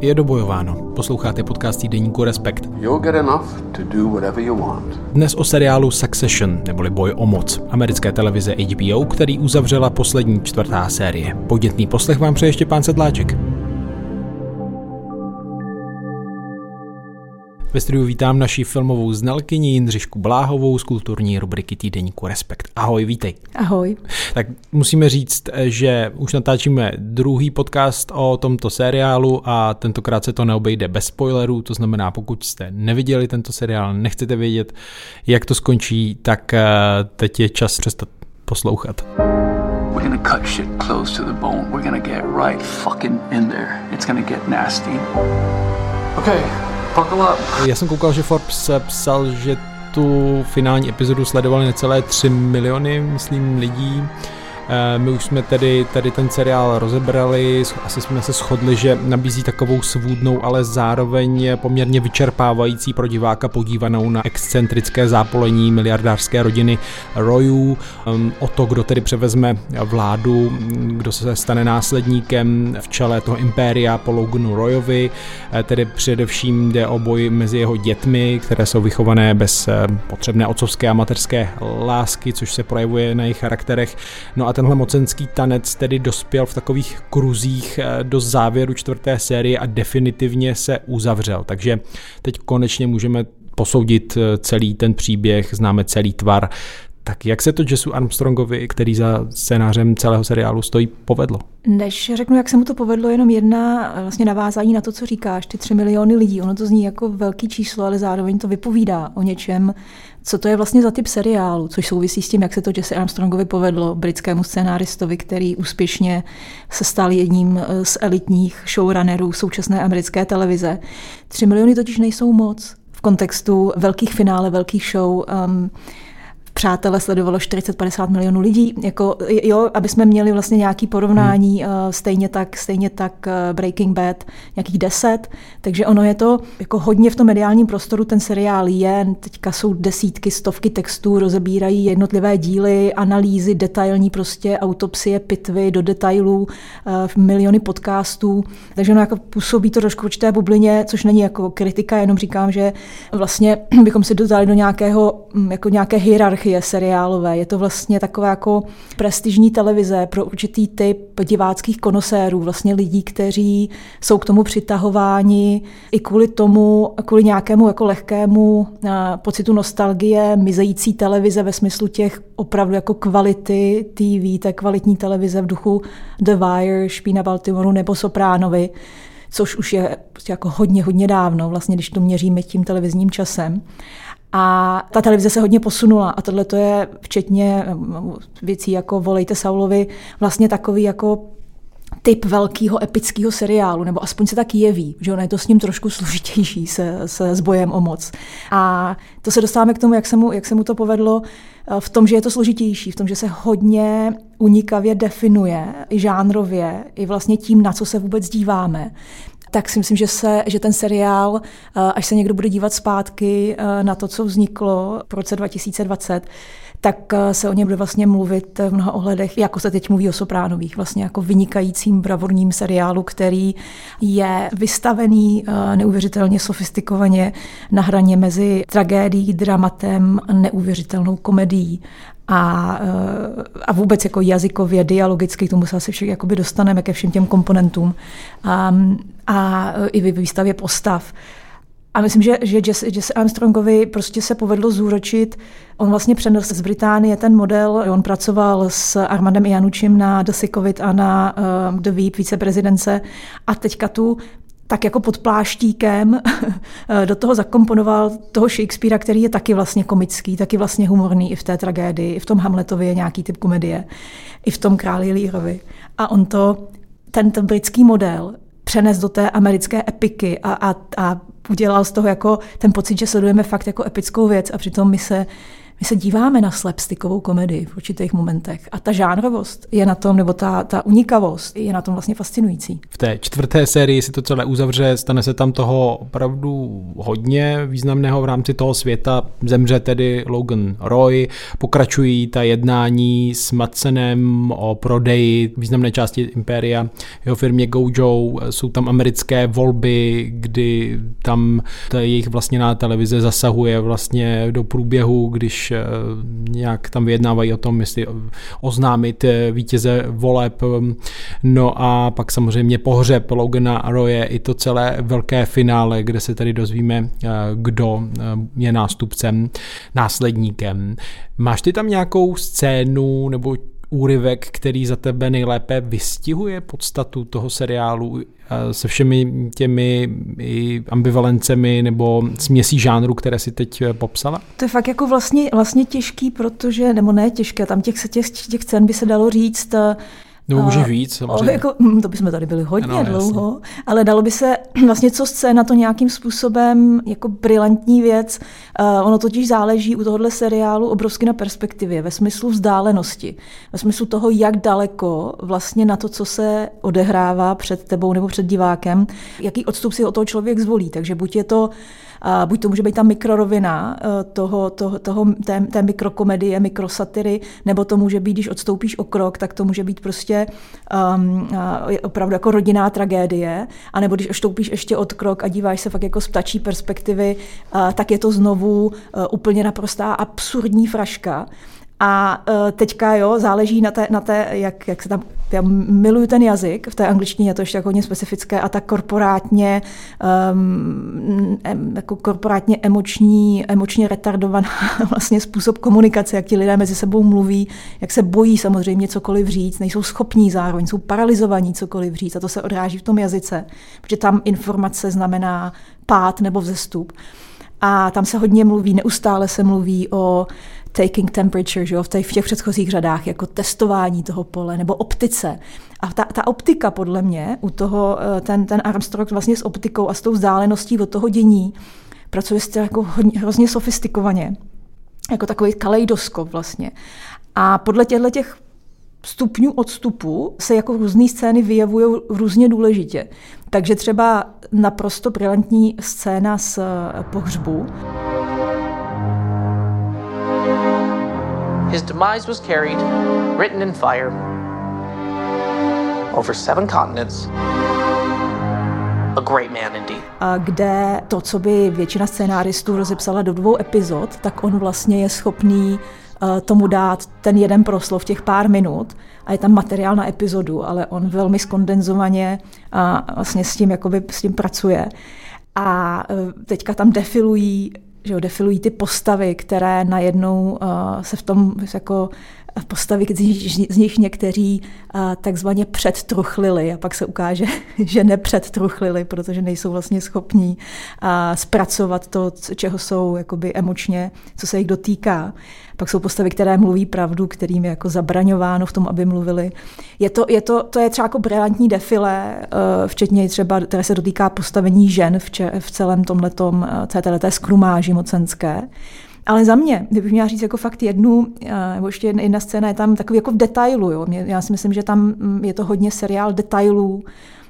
Je dobojováno. Posloucháte podcast týdeníku Respekt. You'll get enough to do whatever you want. Dnes o seriálu Succession, neboli Boj o moc, americké televize HBO, který uzavřela poslední čtvrtá série. Podnětný poslech vám přeje Štěpán Sedláček. Ve studiu vítám naši filmovou znalkyni Jindřišku Bláhovou z kulturní rubriky týdeníku Respekt. Ahoj, vítej. Ahoj. Tak musíme říct, že už natáčíme druhý podcast o tomto seriálu a tentokrát se to neobejde bez spoilerů, to znamená, pokud jste neviděli tento seriál, nechcete vědět, jak to skončí, tak eh, teď je čas přestat poslouchat. We're gonna cut shit close to the bone. We're gonna get right fucking in there. It's gonna get nasty. Okay, já jsem koukal, že Forbes psal, že tu finální epizodu sledovali necelé 3 miliony, myslím, lidí. Eh, my už jsme tedy tady ten seriál rozebrali, asi jsme se shodli, že nabízí takovou svůdnou, ale zároveň poměrně vyčerpávající pro diváka podívanou na excentrické zápolení miliardářské rodiny Royů, o to, kdo tedy převezme vládu, kdo se stane následníkem v čele toho impéria po Loganu Royovi, eh, tedy především jde o boj mezi jeho dětmi, které jsou vychované bez eh, potřebné otcovské a materské lásky, což se projevuje na jejich charakterech. No a tenhle mocenský tanec tedy dospěl v takových kruzích eh, do závěru čtvrté série a definitivně se uzavřel. Takže teď konečně můžeme posoudit eh, celý ten příběh, známe celý tvar. Tak jak se to Jessu Armstrongovi, který za scénářem celého seriálu stojí, povedlo? Než řeknu, jak se mu to povedlo, jenom jedna vlastně navázání na to, co říkáš, ty tři miliony lidí. Ono to zní jako velký číslo, ale zároveň to vypovídá o něčem, co to je vlastně za typ seriálu, což souvisí s tím, jak se to Jesse Armstrongovi povedlo, britskému scénáristovi, který úspěšně se stal jedním z elitních showrunnerů současné americké televize. Tři miliony totiž nejsou moc v kontextu velkých finále, velkých show. Um, přátelé sledovalo 40-50 milionů lidí, jako, jo, aby jsme měli vlastně nějaký porovnání, hmm. uh, stejně tak, stejně tak uh, Breaking Bad, nějakých 10, takže ono je to jako hodně v tom mediálním prostoru, ten seriál je, teďka jsou desítky, stovky textů, rozebírají jednotlivé díly, analýzy, detailní prostě autopsie, pitvy do detailů, uh, miliony podcastů, takže ono jako působí to trošku určité bublině, což není jako kritika, jenom říkám, že vlastně bychom si dodali do nějakého, mm, jako nějaké hierarchie hierarchie seriálové. Je to vlastně taková jako prestižní televize pro určitý typ diváckých konosérů, vlastně lidí, kteří jsou k tomu přitahováni i kvůli tomu, kvůli nějakému jako lehkému eh, pocitu nostalgie, mizející televize ve smyslu těch opravdu jako kvality TV, té kvalitní televize v duchu The Wire, Špína Baltimoru nebo Sopránovi což už je prostě jako hodně, hodně dávno, vlastně, když to měříme tím televizním časem. A ta televize se hodně posunula a tohle to je včetně um, věcí jako Volejte Saulovi vlastně takový jako typ velkého epického seriálu, nebo aspoň se tak jeví, že ono je to s ním trošku složitější se, se s bojem o moc. A to se dostáváme k tomu, jak se mu, jak se mu to povedlo uh, v tom, že je to složitější, v tom, že se hodně unikavě definuje i žánrově, i vlastně tím, na co se vůbec díváme tak si myslím, že, se, že ten seriál, eh, až se někdo bude dívat zpátky eh, na to, co vzniklo v roce 2020, tak eh, se o něm bude vlastně mluvit v mnoha ohledech, jako se teď mluví o Sopránových, vlastně jako vynikajícím bravorním seriálu, který je vystavený neuvěřitelně sofistikovaně na hraně mezi tragédií, dramatem, neuvěřitelnou komedií a, a vůbec jako jazykově, dialogicky, k tomu se asi všech jakoby dostaneme ke všem těm komponentům. A, a i v výstavě postav. A myslím, že, že Jesse, Jesse Armstrongovi prostě se povedlo zúročit. On vlastně přenesl z Británie ten model. On pracoval s Armandem Janučím na The Sikovit a na uh, The Veep, viceprezidence. A teďka tu tak jako pod pláštíkem do toho zakomponoval toho Shakespearea, který je taky vlastně komický, taky vlastně humorný i v té tragédii, i v tom Hamletově nějaký typ komedie, i v tom Králi Lírovi. A on to, tento britský model přenes do té americké epiky a, a, a udělal z toho jako ten pocit, že sledujeme fakt jako epickou věc a přitom my se my se díváme na slapstickovou komedii v určitých momentech a ta žánrovost je na tom, nebo ta, ta unikavost je na tom vlastně fascinující. V té čtvrté sérii si to celé uzavře, stane se tam toho opravdu hodně významného v rámci toho světa. Zemře tedy Logan Roy, pokračují ta jednání s Madsenem o prodeji významné části Impéria, jeho firmě Gojo, jsou tam americké volby, kdy tam ta jejich vlastně na televize zasahuje vlastně do průběhu, když Eh, nějak tam vyjednávají o tom, jestli oznámit eh, vítěze voleb. No a pak samozřejmě pohřeb Logana Roye i to celé velké finále, kde se tady dozvíme, eh, kdo je nástupcem, následníkem. Máš ty tam nějakou scénu nebo úryvek, který za tebe nejlépe vystihuje podstatu toho seriálu se všemi těmi ambivalencemi nebo směsí žánru, které si teď eh, popsala? To je fakt jako vlastně, vlastně těžký, protože, nebo ne těžké, tam těch, těch, těch scén by se dalo říct, nebo může víc, samozřejmě. Jako, hm, to bychom tady byli hodně ano, dlouho, jasně. ale dalo by se vlastně co scéna to nějakým způsobem jako brilantní věc. Uh, ono totiž záleží u tohohle seriálu obrovsky na perspektivě, ve smyslu vzdálenosti, ve smyslu toho, jak daleko vlastně na to, co se odehrává před tebou nebo před divákem, jaký odstup si od toho člověk zvolí. Takže buď je to a buď to může být ta mikrorovina eh, toho, toho, toho, té, té mikrokomedie, mikrosatiry, nebo to může být, když odstoupíš o krok, tak to může být prostě um, opravdu jako rodinná tragédie, a nebo když odstoupíš ještě od krok a díváš se fakt jako z ptačí perspektivy, uh, tak je to znovu uh, úplně naprostá absurdní fraška. A uh, teďka jo, záleží na té, na té jak, jak se tam, já miluju ten jazyk, v té angličtině je to ještě jako hodně specifické a tak korporátně, um, jako korporátně emoční, emočně retardovaná vlastně způsob komunikace, jak ti lidé mezi sebou mluví, jak se bojí samozřejmě cokoliv říct, nejsou schopní zároveň, jsou paralizovaní cokoliv říct a to se odráží v tom jazyce, protože tam informace znamená pád nebo vzestup. A tam se hodně mluví, neustále se mluví o taking temperature, že jo, v, těch, v těch předchozích řadách, jako testování toho pole nebo optice. A ta, ta optika podle mě, u toho, eh, ten, ten Armstrong vlastně s optikou a s tou vzdáleností od toho dění, pracuje s jako hodně, hrozně sofistikovaně, jako takový kaleidoskop vlastně. A podle těchto těch stupňů odstupu se jako různé scény vyjevují různě důležitě. Takže třeba naprosto brilantní scéna z eh, pohřbu. His demise was carried, written in fire, over seven continents. A great man indeed. A kde to, co by většina scénáristů rozepsala do dvou epizod, tak on vlastně je schopný uh, tomu dát ten jeden proslov těch pár minut a je tam materiál na epizodu, ale on velmi skondenzovaně a vlastně s tím, jakoby, s tím pracuje. A uh, teďka tam defilují že jo, defilují ty postavy, které najednou uh, se v tom jako postavy, z nich někteří takzvaně předtruchlili a pak se ukáže, že nepředtruchlili, protože nejsou vlastně schopní zpracovat to, čeho jsou jakoby emočně, co se jich dotýká. Pak jsou postavy, které mluví pravdu, kterým je jako zabraňováno v tom, aby mluvili. Je to, je to, to je třeba jako brilantní defile, eh, včetně třeba, které se dotýká postavení žen v, če, v celém tomhletom, celé této skrumáži mocenské. Ale za mě, kdybych měla říct jako fakt jednu, eh, nebo ještě jedna, jedna scéna je tam takový jako v detailu. Jo. Já si myslím, že tam mm, je to hodně seriál detailů,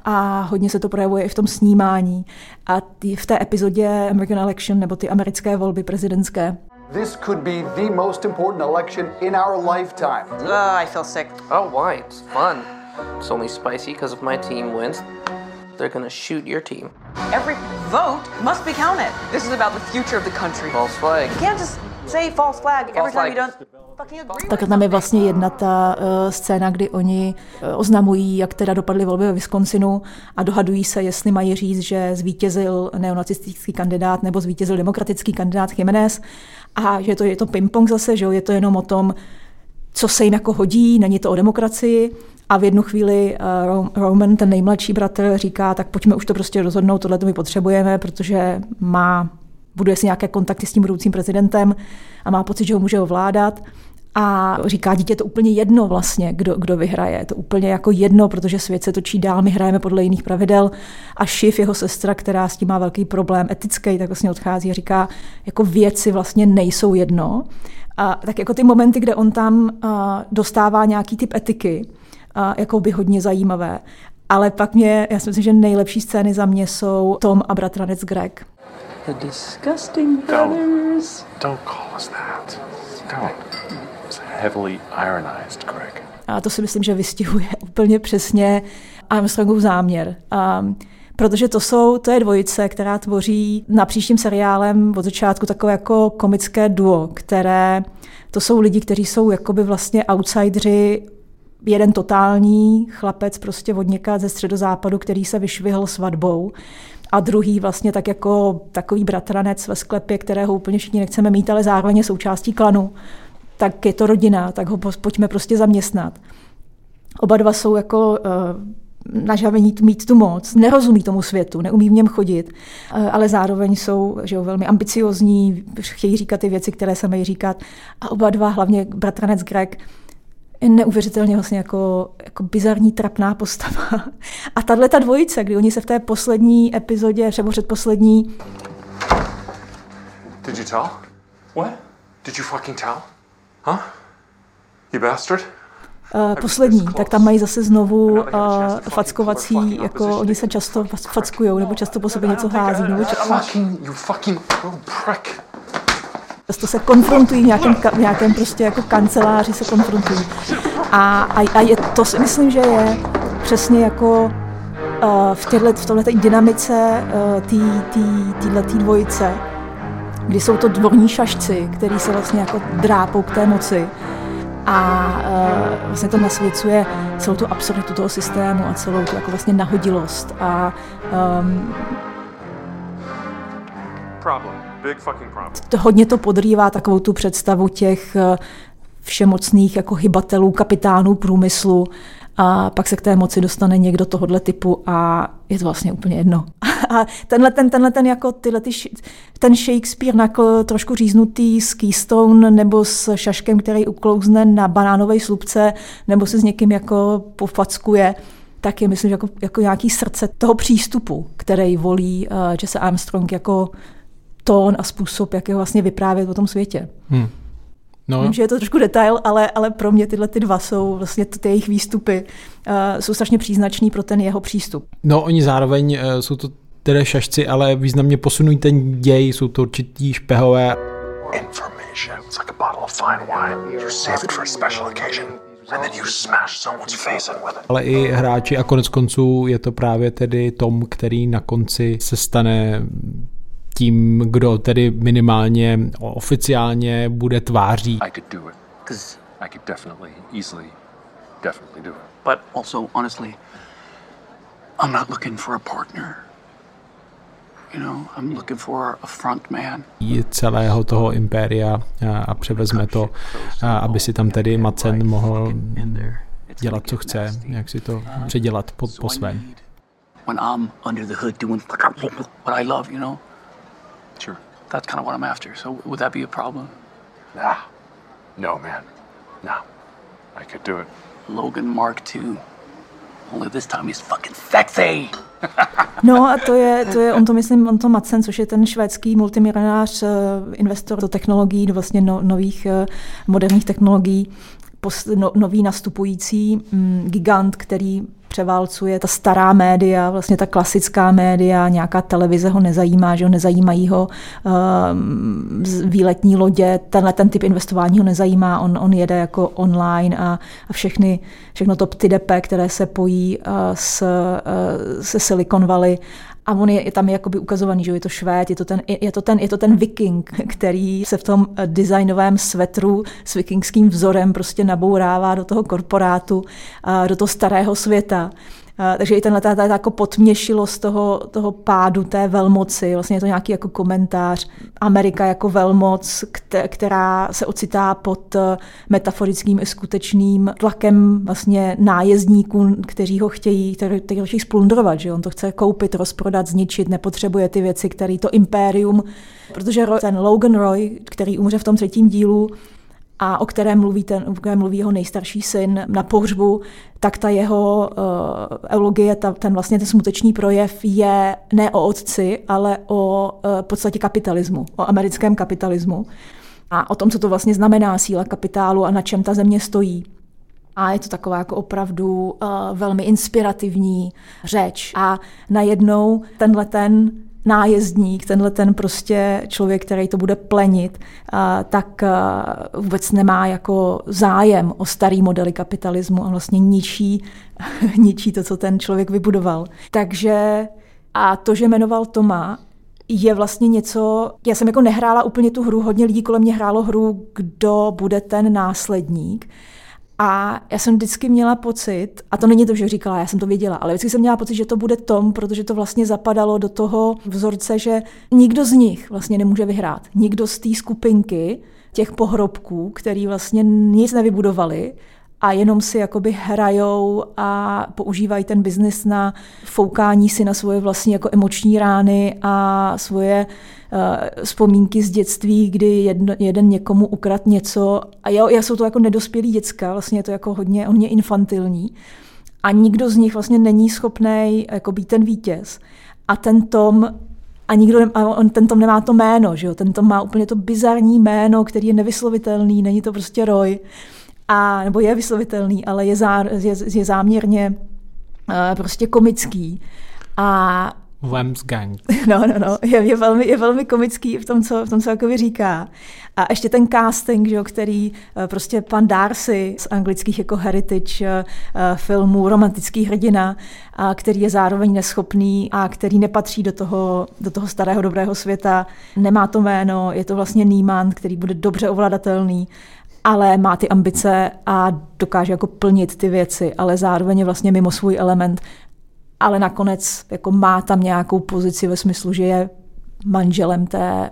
a hodně se to projevuje i v tom snímání. A v té epizodě American Election, nebo ty americké volby prezidentské, This could be the most important election in our lifetime. Uh, I feel sick. Oh, why? It's fun. It's only spicy because if my team wins, they're gonna shoot your team. Every vote must be counted. This is about the future of the country. False flag. You can't just say false flag false every time flag. you don't. Tak tam je vlastně jedna ta uh, scéna, kdy oni uh, oznamují, jak teda dopadly volby ve Wisconsinu a dohadují se, jestli mají říct, že zvítězil neonacistický kandidát nebo zvítězil demokratický kandidát Jiménez a že to je to ping-pong zase, že jo, je to jenom o tom, co se jim jako hodí, není to o demokracii. A v jednu chvíli uh, Roman, ten nejmladší bratr, říká, tak pojďme už to prostě rozhodnout, tohle to my potřebujeme, protože má, buduje si nějaké kontakty s tím budoucím prezidentem a má pocit, že ho může ovládat. A říká dítě to úplně jedno vlastně, kdo, kdo vyhraje. To úplně jako jedno, protože svět se točí dál, my hrajeme podle jiných pravidel. A Shiv, jeho sestra, která s tím má velký problém etický, tak vlastně odchází a říká, jako věci vlastně nejsou jedno. A tak jako ty momenty, kde on tam a, dostává nějaký typ etiky, a, jako by hodně zajímavé. Ale pak mě, já si myslím, že nejlepší scény za mě jsou Tom a bratranec Greg. The disgusting brothers. Don't, don't call us that. Don't. It's heavily ironized, Greg. A to si myslím, že vystihuje úplně přesně Armstrongův záměr. Um, protože to jsou, to je dvojice, která tvoří na příštím seriálem od začátku takové jako komické duo, které, to jsou lidi, kteří jsou jakoby vlastně outsideri jeden totální chlapec prostě od ze středozápadu, který se vyšvihl svatbou a druhý vlastně tak jako takový bratranec ve sklepě, kterého úplně všichni nechceme mít, ale zároveň je součástí klanu. Tak je to rodina, tak ho pojďme prostě zaměstnat. Oba dva jsou jako uh, nažavení mít tu moc, nerozumí tomu světu, neumí v něm chodit, uh, ale zároveň jsou že jo, velmi ambiciozní, chtějí říkat ty věci, které se mají říkat. A oba dva, hlavně bratranec Greg, neuvěřitelně vlastně jako, jako bizarní trapná postava. A tahle ta dvojice, kdy oni se v té poslední epizodě, třeba předposlední... Did you tell? What? Did you fucking tell? Huh? You bastard? Uh, poslední, tak tam mají zase znovu uh, fackovací, jako oni se často fackujou, nebo často po sobě něco hází. Nebo často... Se konfrontují v nějakém, v nějakém prostě jako kanceláři se konfrontují. A, a, a je, to si myslím, že je přesně jako uh, v, těhle, v této dynamice uh, této dvojice, kdy jsou to dvorní šašci, který se vlastně jako drápou k té moci a uh, vlastně to nasvěcuje celou tu absurditu toho systému a celou tu jako vlastně nahodilost a um, Problem Big fucking problem. To hodně to podrývá takovou tu představu těch eh, všemocných jako hybatelů, kapitánů průmyslu a pak se k té moci dostane někdo tohohle typu a je to vlastně úplně jedno. A tenhle ten, tenhle ten jako tyhle ty, ten Shakespeare nakl trošku říznutý s Keystone nebo s šaškem, který uklouzne na banánové slupce nebo se s někým jako pofackuje, tak je myslím jako, jako nějaký srdce toho přístupu, který volí uh, Jesse Armstrong jako tón a způsob, jak je vlastně vyprávět o tom světě. Hmm. No. Vím, že je to trošku detail, ale, ale pro mě tyhle ty dva jsou vlastně ty jejich výstupy uh, jsou strašně příznačný pro ten jeho přístup. No oni zároveň uh, jsou to tedy šašci, ale významně posunují ten děj, jsou to určitý špehové. Ale i hráči a konec konců je to právě tedy Tom, který na konci se stane tím, kdo tedy minimálně oficiálně bude tváří. I could do it. I could definitely, easily, definitely do it. But also, honestly, I'm not looking for a partner. You know, I'm looking for a front man. celého toho impéria a převezme to, aby si tam tedy Macen mohl dělat, co chce, jak si to předělat po, po svém. When I'm under the hood doing what I love, you know, Sure. That's kind of what I'm after. So would that be a problem? Nah. No, man. No. I could do it. Logan Mark II. Only this time he's fucking sexy. no a to je, to je, on to myslím, on to Madsen, což je ten švédský multimilionář, eh, investor do technologií, do vlastně no, nových eh, moderních technologií, no, nový nastupující mm, gigant, který převálcuje ta stará média, vlastně ta klasická média, nějaká televize ho nezajímá, že ho nezajímají ho uh, výletní lodě, tenhle ten typ investování ho nezajímá, on, on jede jako online a, a všechny, všechno to ptidepe, které se pojí uh, s, uh, se Silicon Valley a on je, je tam jakoby ukazovaný, že je to švéd, je to, ten, je, to ten, je to ten viking, který se v tom eh, designovém svetru s vikingským vzorem prostě nabourává do toho korporátu, do toho starého světa. Takže i tenhle ta, ta, jako potměšilost toho, toho pádu té velmoci, vlastně je to nějaký jako komentář. Amerika jako velmoc, která se ocitá pod eh, metaforickým i skutečným tlakem vlastně nájezdníků, kteří ho chtějí, který ho chtějí splundrovat, že on to chce koupit, rozprodat, zničit, nepotřebuje ty věci, které to impérium, protože ten Logan Roy, který umře v tom třetím dílu, a o kterém mluví, ten, o kterém mluví jeho nejstarší syn na pohřbu, tak ta jeho uh, eulogie, ta, ten vlastně ten smutečný projev je ne o otci, ale o uh, podstatě kapitalismu, o americkém kapitalismu. a o tom, co to vlastně znamená síla kapitálu a na čem ta země stojí. A je to taková jako opravdu uh, velmi inspirativní řeč. A najednou tenhle ten nájezdník, tenhle ten prostě člověk, který to bude plenit, tak vůbec nemá jako zájem o starý modely kapitalismu a vlastně ničí, ničí to, co ten člověk vybudoval. Takže a to, že jmenoval Toma, je vlastně něco, já jsem jako nehrála úplně tu hru, hodně lidí kolem mě hrálo hru, kdo bude ten následník. A já jsem vždycky měla pocit, a to není to, že říkala, já jsem to věděla, ale vždycky jsem měla pocit, že to bude Tom, protože to vlastně zapadalo do toho vzorce, že nikdo z nich vlastně nemůže vyhrát. Nikdo z té skupinky těch pohrobků, který vlastně nic nevybudovali, a jenom si jakoby hrajou a používají ten biznis na foukání si na svoje vlastní jako emoční rány a svoje uh, vzpomínky z dětství, kdy jedno, jeden někomu ukrad něco a já, já jsou to jako nedospělí děcka, vlastně je to jako hodně, hodně infantilní a nikdo z nich vlastně není schopný jako být ten vítěz. A ten Tom a nikdo, a on, ten Tom nemá to jméno, že jo? ten Tom má úplně to bizarní jméno, který je nevyslovitelný, není to prostě Roy a, nebo je vyslovitelný, ale je, zá, je, je záměrně uh, prostě komický. A Whams Gang. No, no, no, je, je, velmi, je velmi komický v tom, co, v tom, co jako říká. A ještě ten casting, že, který uh, prostě pan Darcy z anglických jako heritage uh, filmů, romantický hrdina, a který je zároveň neschopný a který nepatří do toho, do toho starého dobrého světa, nemá to jméno, je to vlastně Neiman, který bude dobře ovladatelný ale má ty ambice a dokáže jako plnit ty věci, ale zároveň je vlastně mimo svůj element, ale nakonec jako má tam nějakou pozici ve smyslu, že je manželem té,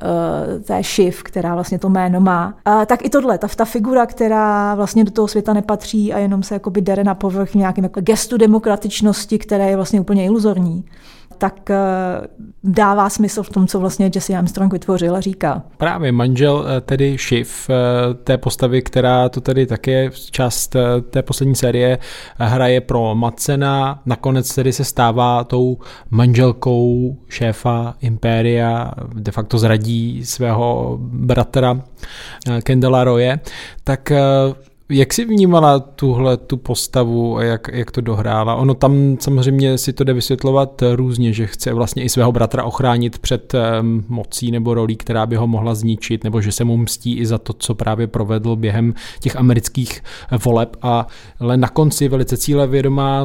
uh, té Shiv, která vlastně to jméno má. A tak i tohle, ta, ta figura, která vlastně do toho světa nepatří a jenom se jakoby dere na povrch nějakým jako gestu demokratičnosti, které je vlastně úplně iluzorní tak eh, dává smysl v tom, co vlastně Jesse Armstrong vytvořil a říká. Právě manžel eh, tedy Shiv, eh, té postavy, která to tedy také část té poslední série hraje pro Macena, nakonec tedy se stává tou manželkou šéfa Impéria, de facto zradí svého bratra Kendala Roye, tak jak jsi vnímala tuhle tu postavu a jak, jak to dohrála? Ono tam samozřejmě si to jde vysvětlovat různě, že chce vlastně i svého bratra ochránit před mocí nebo rolí, která by ho mohla zničit, nebo že se mu mstí i za to, co právě provedl během těch amerických voleb, a, ale na konci velice cílevědomá,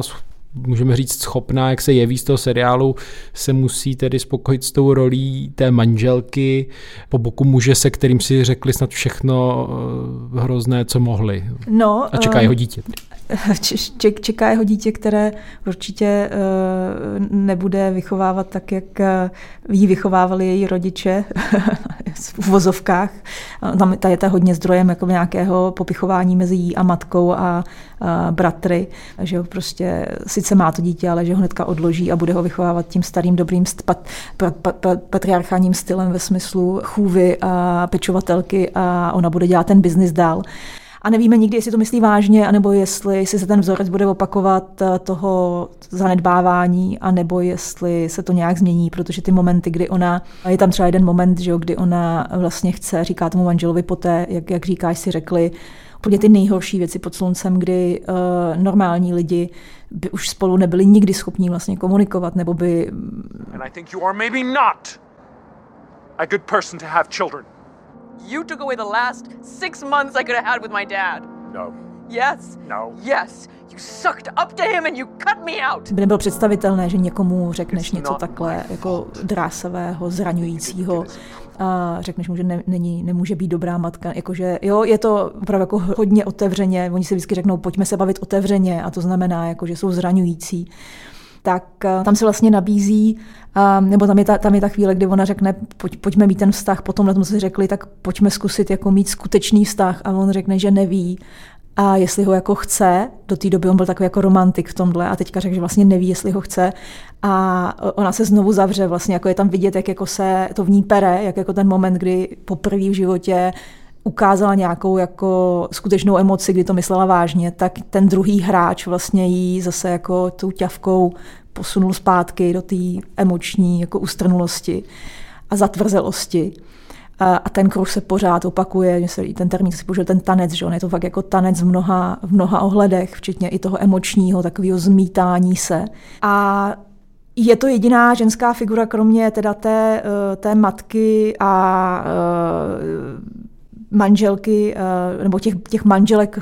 můžeme říct schopná, jak se jeví z toho seriálu, se musí tedy spokojit s tou rolí té manželky po boku muže, se kterým si řekli snad všechno eh, hrozné, co mohli. No, a čeká jeho dítě. Čeká jeho dítě, které určitě eh, nebude vychovávat tak, jak eh, jí vychovávali její rodiče v uvozovkách. Tam ta je ta hodně zdrojem jako nějakého popichování mezi jí a matkou a, bratry, že ho prostě sice má to dítě, ale že ho hnedka odloží a bude ho vychovávat tím starým dobrým pat, pat, pat, patriarchálním stylem ve smyslu chůvy a pečovatelky a ona bude dělat ten biznis dál a nevíme nikdy, jestli to myslí vážně, anebo jestli, jestli se ten vzorec bude opakovat eh, toho zanedbávání, anebo jestli se to nějak změní, protože ty momenty, kdy ona, je tam třeba jeden moment, že jo, kdy ona vlastně chce, říká tomu manželovi poté, jak, jak říkáš, si řekli, úplně ty nejhorší věci pod sluncem, kdy uh, normální lidi by už spolu nebyli nikdy schopní vlastně komunikovat, nebo by... And I think you are maybe not a good person to have children. You took away the last six months I could have had with my dad. No. Yes. No. Yes. You sucked up to him and you cut me out. By nebylo představitelné, že někomu řekneš něco takhle jako drásavého, zraňujícího a řekneš mu, že ne, není, nemůže být dobrá matka. Jakože, jo, je to opravdu jako hodně otevřeně. Oni si vždycky řeknou, pojďme se bavit otevřeně a to znamená, jako, že jsou zraňující tak eh, tam se vlastně nabízí, um, nebo tam je, ta, tam je ta chvíle, kdy ona řekne, pojď, pojďme mít ten vztah, potom na tom si řekli, tak pojďme zkusit jako mít skutečný vztah. A on řekne, že neví a jestli ho jako chce, do té doby on byl takový jako romantik v tomhle a teďka řekl, že vlastně neví, jestli ho chce. A ona se znovu zavře, vlastně jako je tam vidět, jak jako se to v ní pere, jak jako ten moment, kdy poprvé v životě ukázala nějakou jako skutečnou emoci, kdy to myslela vážně, tak ten druhý hráč vlastně jí zase jako tou ťavkou posunul zpátky do té emoční jako ustrnulosti a zatvrzelosti. a, ten kruh se pořád opakuje, se ten termín si použil ten tanec, že on je to fakt jako tanec v mnoha, v mnoha ohledech, včetně i toho emočního, takového zmítání se. A je to jediná ženská figura, kromě teda té, eh, té matky a eh, manželky, eh, nebo těch, těch manželek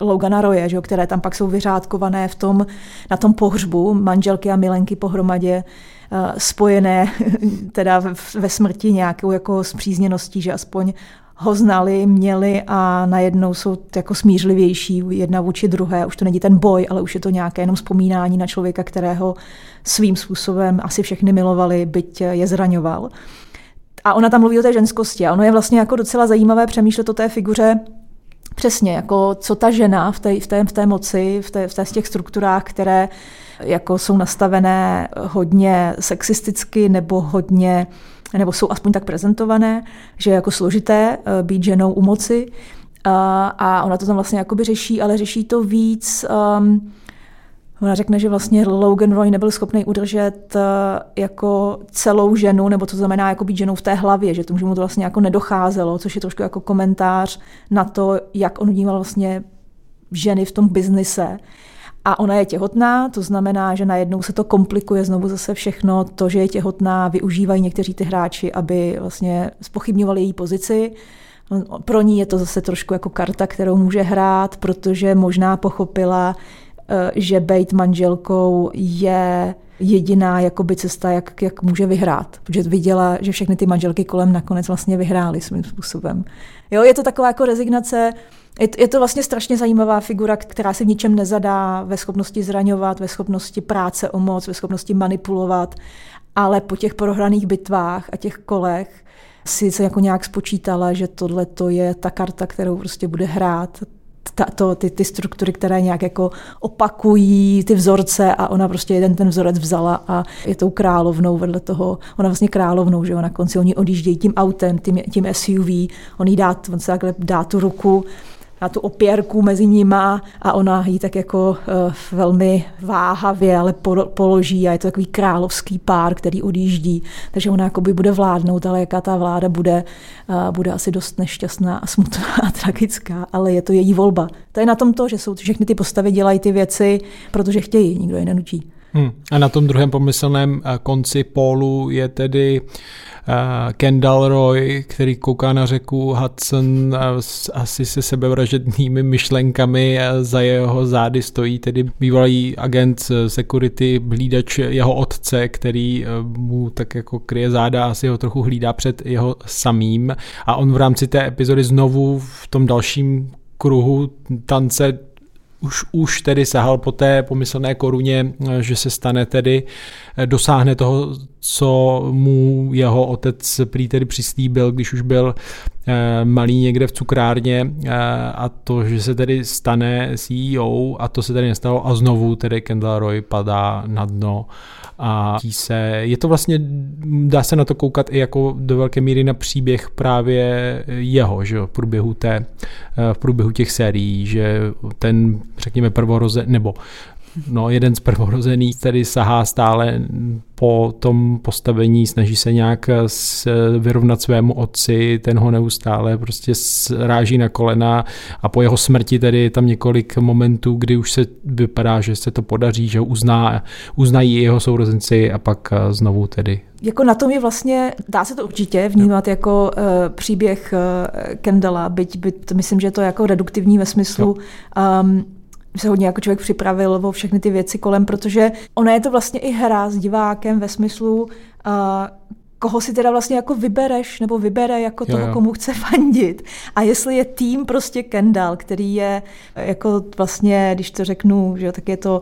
Logana Roje, že, které tam pak jsou vyřádkované v tom, na tom pohřbu, manželky a milenky pohromadě, spojené teda ve smrti nějakou jako zpřízněností, že aspoň ho znali, měli a najednou jsou jako smířlivější jedna vůči druhé. Už to není ten boj, ale už je to nějaké jenom vzpomínání na člověka, kterého svým způsobem asi všechny milovali, byť je zraňoval. A ona tam mluví o té ženskosti a ono je vlastně jako docela zajímavé přemýšlet o té figuře přesně, jako co ta žena v té, v té, v té moci, v, té, v, té, v těch strukturách, které jako jsou nastavené hodně sexisticky nebo hodně nebo jsou aspoň tak prezentované, že je jako složité eh, být ženou u moci. A ona to tam vlastně jakoby řeší, ale řeší to víc um, Ona řekne, že vlastně Logan Roy nebyl schopný udržet uh, jako celou ženu, nebo to znamená jako být ženou v té hlavě, že tomu, že mu to vlastně jako nedocházelo, což je trošku jako komentář na to, jak on vnímal vlastně ženy v tom biznise. A ona je těhotná, to znamená, že najednou se to komplikuje znovu zase všechno. To, že je těhotná, využívají někteří ty hráči, aby vlastně spochybňovali její pozici. Pro ní je to zase trošku jako karta, kterou může hrát, protože možná pochopila, eh, že být manželkou je jediná jakoby cesta, jak, jak může vyhrát. Protože viděla, že všechny ty manželky kolem nakonec vlastně vyhrály svým způsobem. Jo, je to taková jako rezignace, je to, je to vlastně strašně zajímavá figura, která se v ničem nezadá ve schopnosti zraňovat, ve schopnosti práce o moc, ve schopnosti manipulovat, ale po těch prohraných bitvách a těch kolech si se jako nějak spočítala, že tohle to je ta karta, kterou prostě bude hrát to, ty, ty struktury, které nějak jako opakují ty vzorce a ona prostě jeden ten vzorec vzala a je tou královnou vedle toho, ona vlastně královnou, že ona na konci oni odjíždějí tím autem, tím, tím SUV, on jí dá, on se takhle dá tu ruku na tu opěrku mezi nima a ona ji tak jako uh, velmi váhavě, ale položí a je to takový královský pár, který odjíždí, takže ona jakoby bude vládnout, ale jaká ta vláda bude, uh, bude asi dost nešťastná a smutná a tragická, ale je to její volba. To je na tom to, že jsou všechny ty postavy dělají ty věci, protože chtějí, nikdo je nenutí. Hmm. A na tom druhém pomyslném eh, konci pólu je tedy uh, Kendall Roy, který kouká na řeku Hudson uh, asi se sebevražednými myšlenkami uh, za jeho zády stojí tedy bývalý agent security, hlídač jeho otce, který mu tak jako kryje záda, asi ho trochu hlídá před jeho samým. A on v rámci té epizody znovu v tom dalším kruhu tance už, už tedy sahal po té pomyslné koruně, že se stane tedy, dosáhne toho, co mu jeho otec prý tedy přislíbil, když už byl eh, malý někde v cukrárně eh, a to, že se tedy stane CEO a to se tedy nestalo a znovu tedy Kendall Roy padá na dno a se, je to vlastně, dá se na to koukat i jako do velké míry na příběh právě jeho, že v průběhu té, eh, v průběhu těch sérií, že ten, řekněme, prvoroze, nebo no, jeden z prvorozených tedy sahá stále po tom postavení, snaží se nějak vyrovnat svému otci, ten ho neustále prostě ráží na kolena a po jeho smrti tedy je tam několik momentů, kdy už se vypadá, že se to podaří, že uzná, uznají jeho sourozenci a pak eh, znovu tedy jako na tom je vlastně, dá se to určitě vnímat jo. jako uh, příběh uh, Kendala, byť, byť myslím, že je to jako reduktivní ve smyslu, um, se hodně jako člověk připravil o všechny ty věci kolem, protože ona je to vlastně i hra s divákem ve smyslu, uh, koho si teda vlastně jako vybereš, nebo vybere jako jo, toho, jo. komu chce fandit. A jestli je tým prostě Kendall, který je jako vlastně, když to řeknu, že tak je to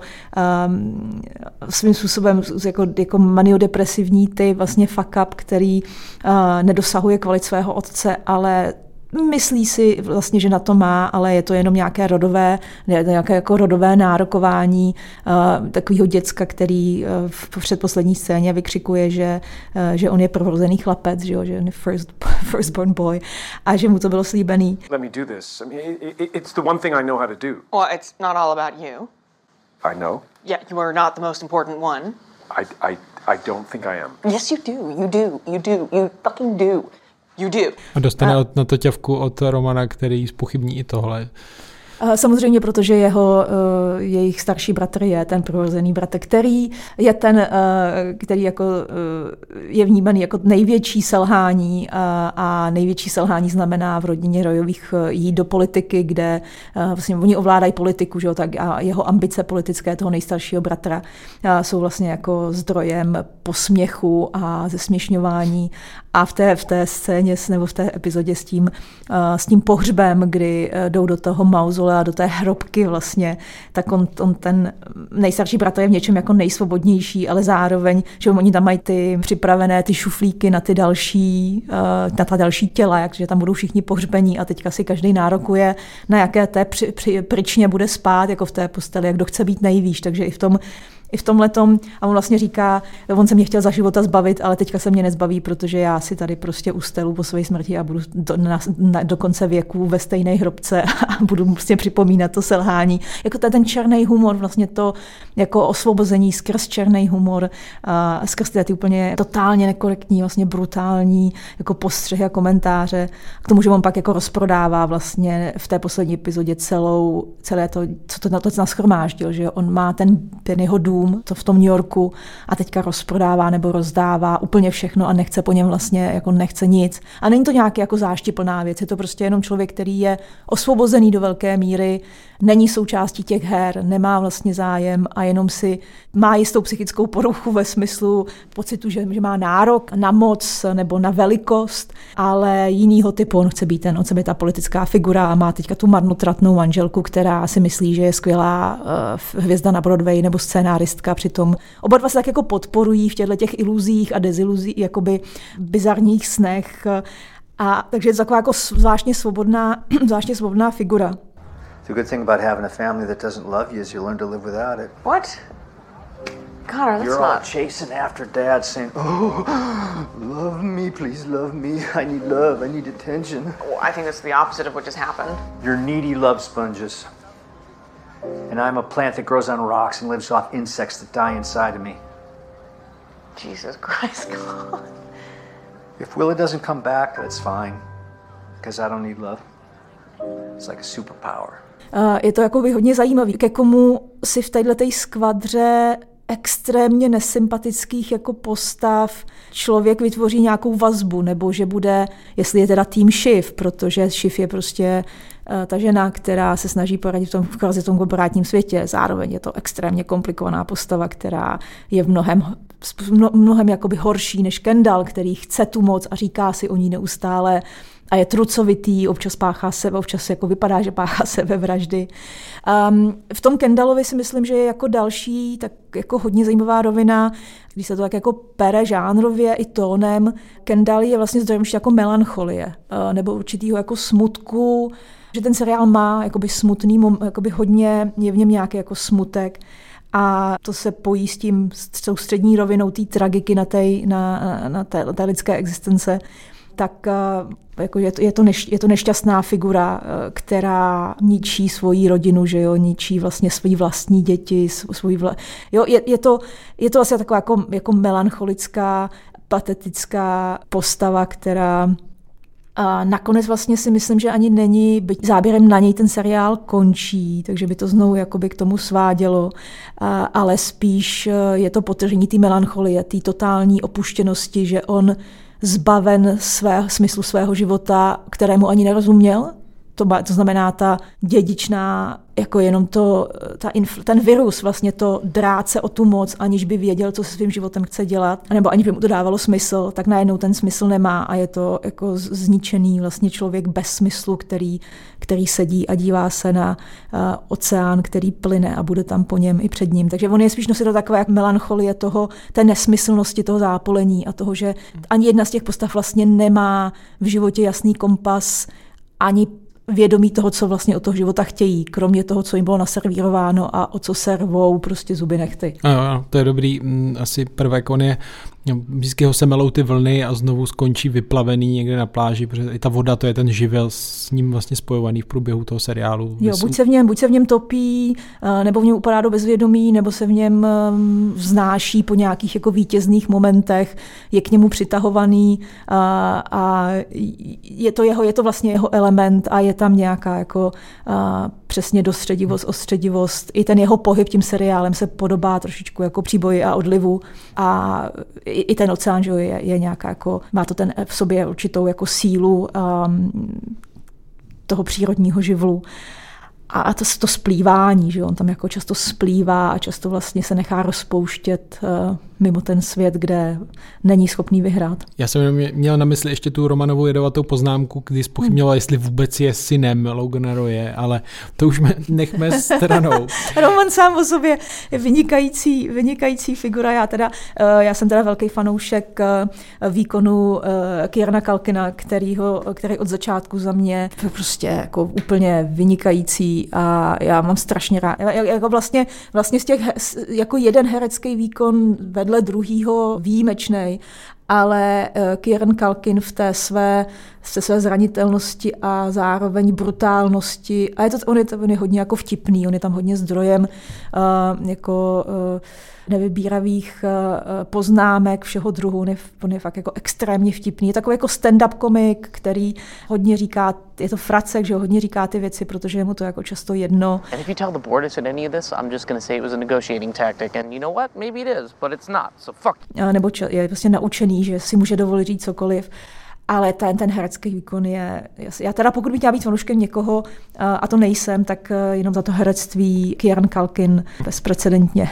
um, svým způsobem jako, jako maniodepresivní ty vlastně fuck up, který uh, nedosahuje kvalit svého otce, ale myslí si vlastně, že na to má, ale je to jenom nějaké rodové, nějaké jako rodové nárokování uh, takového děcka, který uh, v předposlední scéně vykřikuje, že, uh, že on je prvorozený chlapec, že, jo, že on je first, firstborn boy a že mu to bylo slíbený. Let me do this. I mean, it, it's the one thing I know how to do. Well, it's not all about you. I know. Yeah, you are not the most important one. I, I, I don't think I am. Yes, you do. You do. You do. You fucking do. You do. A dostane od, na to ťavku od Romana, který spochybní i tohle. Samozřejmě, protože jeho, eh, jejich starší bratr je ten přirozený bratr, který je ten, eh, který jako eh, je vnímaný jako největší selhání a, a největší selhání znamená v rodině Rojových jít do politiky, kde vlastně oni ovládají politiku, že jo, tak a jeho ambice politické toho nejstaršího bratra jsou vlastně jako zdrojem posměchu a zesměšňování a v té, v té scéně nebo v té epizodě s tím, s tím pohřbem, kdy jdou do toho mauzolea, do té hrobky vlastně, tak on, on ten nejstarší bratr je v něčem jako nejsvobodnější, ale zároveň, že oni tam mají ty připravené ty šuflíky na ty další, na ta další těla, takže tam budou všichni pohřbení a teďka si každý nárokuje, na jaké té při, při, pryčně bude spát, jako v té posteli, jak kdo chce být nejvýš, takže i v tom i v tom letom a on vlastně říká, on se mě chtěl za života zbavit, ale teďka se mě nezbaví, protože já si tady prostě ustelu po své smrti a budu do, na, na, do konce věku ve stejné hrobce a budu prostě připomínat to selhání. Jako to ten černý humor, vlastně to jako osvobození skrz černý humor, a skrz ty úplně totálně nekorektní, vlastně brutální jako postřehy a komentáře. K tomu, že on pak jako rozprodává vlastně v té poslední epizodě celou, celé to, co to na to naschromáždil, že on má ten, ten jeho dům dům, to v tom New Yorku a teďka rozprodává nebo rozdává úplně všechno a nechce po něm vlastně, jako nechce nic. A není to nějaký jako záštiplná věc, je to prostě jenom člověk, který je osvobozený do velké míry, není součástí těch her, nemá vlastně zájem a jenom si má jistou psychickou poruchu ve smyslu pocitu, že, že má nárok na moc nebo na velikost, ale jinýho typu on chce být ten, on chce být ta politická figura a má teďka tu marnotratnou manželku, která si myslí, že je skvělá uh, hvězda na Broadway nebo scénáristka, přitom oba dva se tak jako podporují v těchto těch iluzích a deziluzích, jakoby bizarních snech a takže je to taková jako zvláštně svobodná, zvláštně svobodná figura. The good thing about having a family that doesn't love you is you learn to live without it. What? Connor, that's You're all not. chasing after dad saying, Oh, love me, please love me. I need love, I need attention. Well, I think that's the opposite of what just happened. You're needy love sponges. And I'm a plant that grows on rocks and lives off insects that die inside of me. Jesus Christ, God. If Willa doesn't come back, that's fine. Because I don't need love. It's like a superpower. Je to jako hodně zajímavé, ke komu si v této skvadře extrémně nesympatických jako postav člověk vytvoří nějakou vazbu, nebo že bude, jestli je teda tým Shiv, protože Shiv je prostě ta žena, která se snaží poradit v tom, v tom korporátním světě. Zároveň je to extrémně komplikovaná postava, která je v mnohem, mnohem jakoby horší než Kendall, který chce tu moc a říká si o ní neustále, a je trucovitý, občas páchá sebe, občas jako vypadá, že páchá sebevraždy. Um, v tom Kendallovi si myslím, že je jako další tak jako hodně zajímavá rovina, když se to tak jako pere žánrově i tónem. Kendall je vlastně zdrojem jako melancholie uh, nebo určitýho jako smutku, že ten seriál má jakoby smutný, jakoby hodně, je v něm nějaký jako smutek a to se pojí s tím soustřední rovinou té tragiky na, tej, na, na té, té lidské existence tak eh, jako je, to, je, to neš, je to nešťastná figura, eh, která ničí svoji rodinu, že jo, ničí vlastně svoji vlastní děti, svoji vla... jo, je, je, to, je to asi taková jako, jako melancholická, patetická postava, která a nakonec vlastně si myslím, že ani není, byť záběrem na něj ten seriál končí, takže by to znovu jakoby k tomu svádělo, a, ale spíš eh, je to potržení té melancholie, té totální opuštěnosti, že on zbaven své, smyslu svého života, kterému ani nerozuměl. To, to znamená ta dědičná jako jenom to, ta infl, ten virus, vlastně to drát se o tu moc, aniž by věděl, co se svým životem chce dělat, nebo aniž by mu to dávalo smysl, tak najednou ten smysl nemá a je to jako zničený vlastně člověk bez smyslu, který, který sedí a dívá se na uh, oceán, který plyne a bude tam po něm i před ním. Takže on je spíš nosit takové jak melancholie toho, té nesmyslnosti toho zápolení a toho, že ani jedna z těch postav vlastně nemá v životě jasný kompas, ani vědomí toho, co vlastně od toho života chtějí, kromě toho, co jim bylo naservírováno a o co se rvou prostě zuby nechty. Ano, to je dobrý mm, asi prvek. On je vždycky ho semelou ty vlny a znovu skončí vyplavený někde na pláži, protože i ta voda to je ten živel s ním vlastně spojovaný v průběhu toho seriálu. Jo, buď se, v něm, buď se v něm topí, eh, nebo v něm upadá do bezvědomí, nebo se v něm ehm, vznáší po nějakých jako vítězných momentech, je k němu přitahovaný a, a je, to jeho, je to vlastně jeho element a je tam nějaká jako a, přesně dostředivost, ostředivost. I ten jeho pohyb tím seriálem se podobá trošičku jako příboji a odlivu a i, i ten oceán že je, je nějaká jako, má to ten v sobě určitou jako sílu um, toho přírodního živlu a to, to splývání, že on tam jako často splývá a často vlastně se nechá rozpouštět uh, mimo ten svět, kde není schopný vyhrát. Já jsem měl na mysli ještě tu Romanovou jedovatou poznámku, kdy spochybnila, hmm. jestli vůbec je synem Logana Roye, ale to už nechme stranou. Roman sám o sobě je vynikající, vynikající figura. Já, teda, uh, já jsem teda velký fanoušek uh, výkonu uh, Kierna Kalkina, kterýho, který od začátku za mě prostě jako úplně vynikající a já mám strašně rád. Jako vlastně, vlastně z těch, jako jeden herecký výkon vedle druhýho výjimečný, ale eh, Kieran Kalkin v té své, se své zranitelnosti a zároveň brutálnosti, a je to, on, je, on je hodně jako vtipný, on je tam hodně zdrojem uh, jako uh, nevybíravých uh, poznámek všeho druhu, on je, on je fakt jako extrémně vtipný. Je takový jako stand-up komik, který hodně říká, je to fracek, že hodně říká ty věci, protože je mu to jako často jedno. And if you tell the board I said any of this, I'm just going to say it was a negotiating tactic and you know what, maybe it is, but it's not, so fuck. A nebo č- je prostě naučený, že si může dovolit říct cokoliv. Ale ten, ten herecký výkon je... Já teda pokud bych chtěla být fanouškem někoho, a to nejsem, tak e, jenom za to herectví Kieran Kalkin bezprecedentně.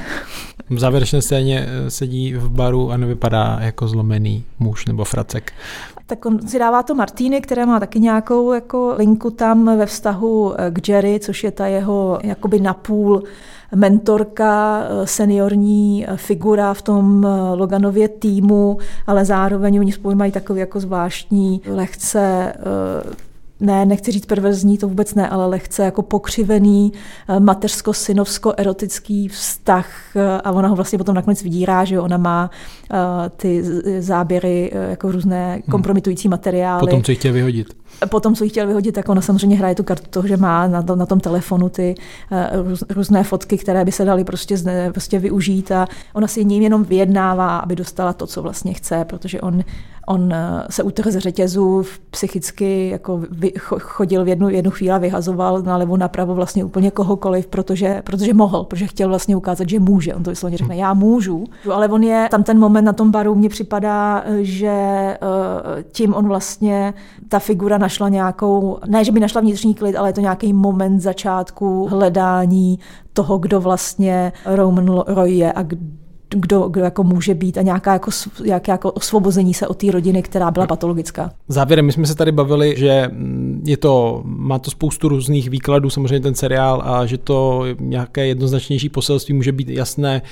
V závěrečné scéně sedí v baru a nevypadá jako zlomený muž nebo fracek. Tak on si dává to Martýny, které má taky nějakou jako linku tam ve vztahu e, k Jerry, což je ta jeho jakoby napůl mentorka, eh, seniorní eh, figura v tom eh, Loganově týmu, ale zároveň oni spolu mají takový jako zvláštní, lehce ne, nechci říct perverzní, to vůbec ne, ale lehce jako pokřivený mateřsko-synovsko-erotický vztah a ona ho vlastně potom nakonec vydírá, že ona má uh, ty záběry jako různé hmm. kompromitující materiály. Potom, co chtěl vyhodit potom, co chtěl vyhodit, tak ona samozřejmě hraje tu kartu toho, že má na, to, na tom telefonu ty uh, růz, různé fotky, které by se daly prostě, zne, prostě využít a ona si ním jenom vyjednává, aby dostala to, co vlastně chce, protože on, on eh, se utrhl ze řetězu, psychicky jako vy, chodil v jednu, jednu chvíli, vyhazoval na levo, napravo vlastně úplně kohokoliv, protože, protože mohl, protože chtěl vlastně ukázat, že může. On to vysloveně řekne, já můžu, ale on je, tam ten moment na tom baru mně připadá, že uh, tím on vlastně, ta figura našla nějakou, ne, že by našla vnitřní klid, ale je to nějaký moment začátku hledání toho, kdo vlastně Roman Roy je a kdo, kdo jako může být a nějaká jako, nějaké jako osvobození se od té rodiny, která byla patologická. Závěrem, my jsme se tady bavili, že je to, má to spoustu různých výkladů, samozřejmě ten seriál, a že to nějaké jednoznačnější poselství může být jasné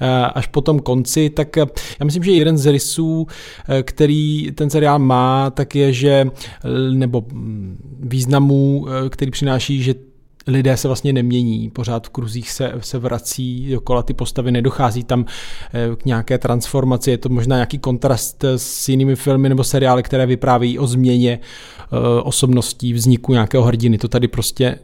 eh, až po tom konci, tak eh, já myslím, že jeden z rysů, eh, který ten seriál má, tak je, že nebo významů, který přináší, že lidé se vlastně nemění, pořád v kruzích se, se vrací dokola ty postavy, nedochází tam eh, k nějaké transformaci, je to možná nějaký kontrast s jinými filmy nebo seriály, které vyprávějí o změně eh, osobností, vzniku nějakého hrdiny, to tady prostě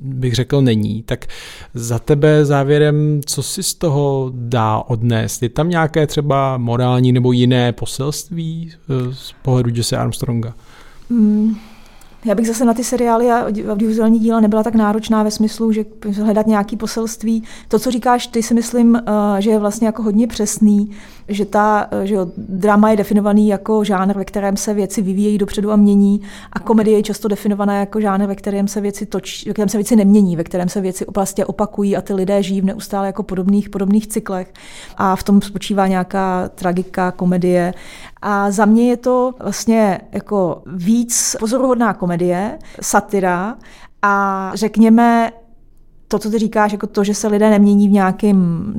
bych řekl není. Tak za tebe závěrem, co si z toho dá odnést? Je tam nějaké třeba morální nebo jiné poselství eh, z pohledu Jesse Armstronga? Mm. Já bych zase na ty seriály a audiovizuální díla nebyla tak náročná ve smyslu, že hledat nějaký poselství. To, co říkáš, ty si myslím, eh, že je vlastně jako hodně přesný, že ta že jo, drama je definovaný jako žánr, ve kterém se věci vyvíjejí dopředu a mění a komedie je často definovaná jako žánr, ve kterém se věci točí, ve kterém se věci nemění, ve kterém se věci vlastně opakují a ty lidé žijí v neustále jako podobných, podobných cyklech. A v tom spočívá nějaká tragika, komedie. A za mě je to vlastně jako víc pozoruhodná komedie, satira a řekněme to, co ty říkáš, jako to, že se lidé nemění v nějakém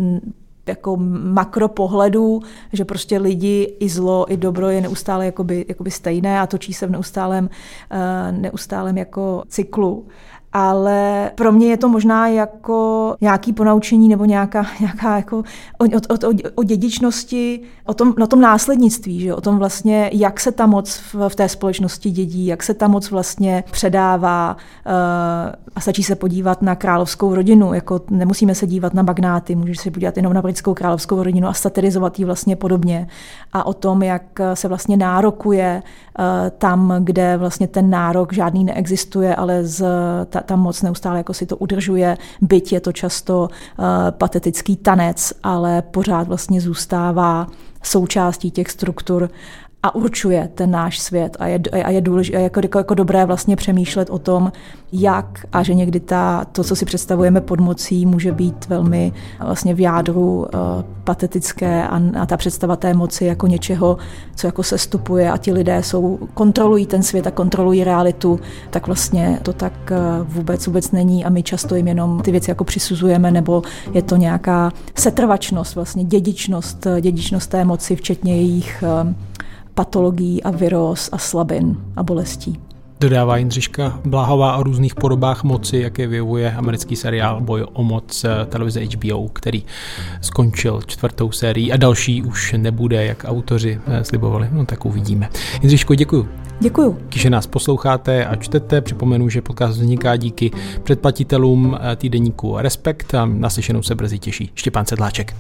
jako makropohledu, že prostě lidi i zlo, i dobro je neustále jakoby, jakoby stejné a točí se v neustálém, uh, neustálém jako cyklu. Ale pro mě je to možná jako nějaký ponaučení nebo nějaká, nějaká jako o, o, o, o dědičnosti, o tom, o tom následnictví, že? o tom vlastně, jak se ta moc v, v té společnosti dědí, jak se ta moc vlastně předává uh, a stačí se podívat na královskou rodinu, jako nemusíme se dívat na magnáty, můžeš se podívat jenom na britskou královskou rodinu a satirizovat ji vlastně podobně a o tom, jak se vlastně nárokuje tam, kde vlastně ten nárok žádný neexistuje, ale z, ta, ta moc neustále jako si to udržuje, byť je to často uh, patetický tanec, ale pořád vlastně zůstává součástí těch struktur a určuje ten náš svět a je, a je důležité, jako, jako, jako dobré vlastně přemýšlet o tom, jak a že někdy ta, to, co si představujeme pod mocí, může být velmi vlastně v jádru uh, patetické a, a ta představa té moci jako něčeho, co jako se stupuje a ti lidé jsou, kontrolují ten svět a kontrolují realitu, tak vlastně to tak uh, vůbec vůbec není a my často jim jenom ty věci jako přisuzujeme nebo je to nějaká setrvačnost, vlastně dědičnost, dědičnost té moci, včetně jejich uh, patologií a viróz a slabin a bolestí. Dodává Jindřiška Bláhová o různých podobách moci, jak je vyjevuje americký seriál Boj o moc eh, televize HBO, který skončil čtvrtou sérií a další už nebude, jak autoři eh, slibovali. No tak uvidíme. Jindřiško, děkuji. Děkuju. Když nás posloucháte a čtete, připomenu, že podcast vzniká díky předplatitelům eh, týdeníku Respekt a naslyšenou se brzy těší Štěpán Sedláček.